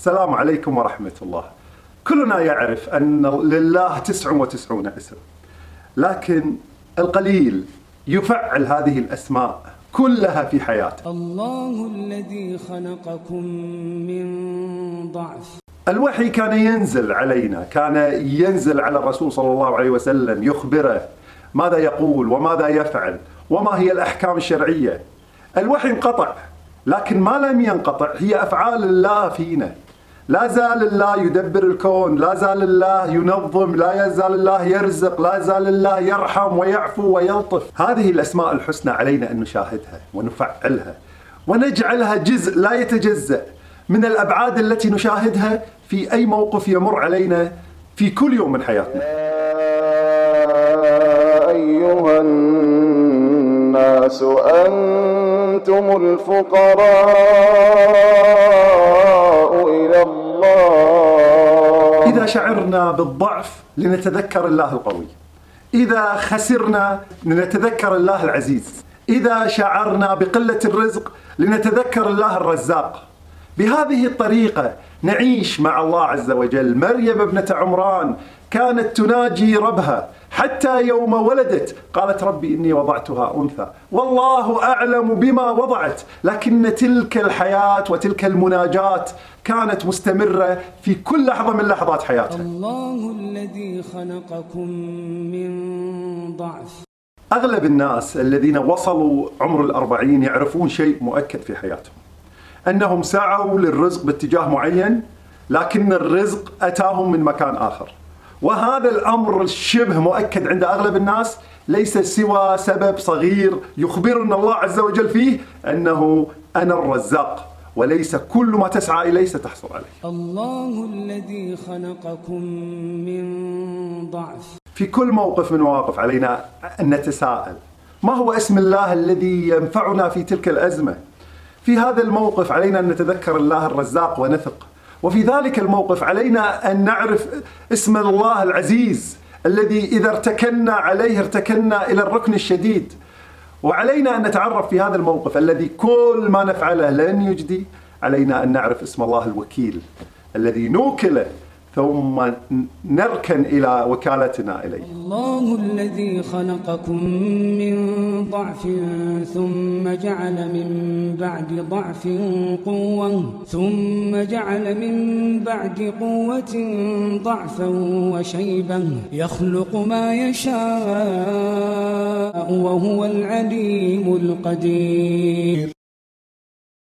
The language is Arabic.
السلام عليكم ورحمة الله. كلنا يعرف أن لله تسع وتسعون اسم لكن القليل يفعل هذه الأسماء كلها في حياته. الله الذي خلقكم من ضعف. الوحي كان ينزل علينا كان ينزل على الرسول صلى الله عليه وسلم يخبره ماذا يقول وماذا يفعل وما هي الأحكام الشرعية. الوحي انقطع لكن ما لم ينقطع هي أفعال الله فينا لا زال الله يدبر الكون لا زال الله ينظم لا يزال الله يرزق لا زال الله يرحم ويعفو ويلطف. هذه الأسماء الحسنى علينا أن نشاهدها ونفعلها ونجعلها جزء لا يتجزأ من الأبعاد التي نشاهدها في أي موقف يمر علينا في كل يوم من حياتنا. أيها الناس أنتم الفقراء إلى الله. إذا شعرنا بالضعف لنتذكر الله القوي. إذا خسرنا لنتذكر الله العزيز. إذا شعرنا بقلة الرزق لنتذكر الله الرزاق. بهذه الطريقة نعيش مع الله عز وجل. مريم ابنة عمران كانت تناجي ربها حتى يوم ولدت. قالت ربي إني وضعتها أنثى. والله أعلم بما وضعت لكن تلك الحياة وتلك المناجات كانت مستمرة في كل لحظة من لحظات حياتها. الله الذي خلقكم من ضعف. أغلب الناس الذين وصلوا عمر الأربعين يعرفون شيء مؤكد في حياتهم. أنهم سعوا للرزق باتجاه معين لكن الرزق أتاهم من مكان آخر. وهذا الأمر الشبه مؤكد عند أغلب الناس ليس سوى سبب صغير يخبرنا الله عز وجل فيه أنه أنا الرزاق وليس كل ما تسعى إليه ستحصل عليه. الله الذي خلقكم من ضعف. في كل موقف من مواقف علينا أن نتساءل. ما هو اسم الله الذي ينفعنا في تلك الأزمة؟ في هذا الموقف علينا أن نتذكر الله الرزاق ونثق وفي ذلك الموقف علينا أن نعرف اسم الله العزيز الذي إذا ارتكنا عليه ارتكنا إلى الركن الشديد. وعلينا أن نتعرف في هذا الموقف الذي كل ما نفعله لن يجدي. علينا أن نعرف اسم الله الوكيل الذي نوكله ثم نركن إلى وكالتنا إليه. الله الذي خلقكم من ضعف ثم جعل من بعد ضعف قوة ثم جعل من بعد قوة ضعفا وشيبا يخلق ما يشاء وهو العليم القدير.